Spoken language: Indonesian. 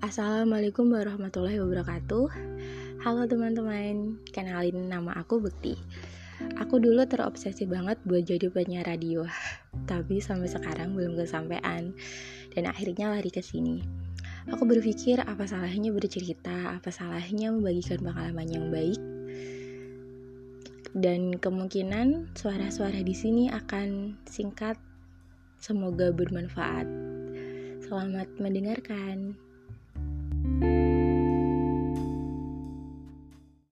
Assalamualaikum warahmatullahi wabarakatuh. Halo teman-teman, kenalin nama aku Bekti. Aku dulu terobsesi banget buat jadi penyiar radio Tapi sampai sekarang belum kesampaian Dan akhirnya lari ke sini. Aku berpikir apa salahnya bercerita Apa salahnya membagikan pengalaman yang baik Dan kemungkinan suara-suara di sini akan singkat. Semoga bermanfaat. Selamat mendengarkan.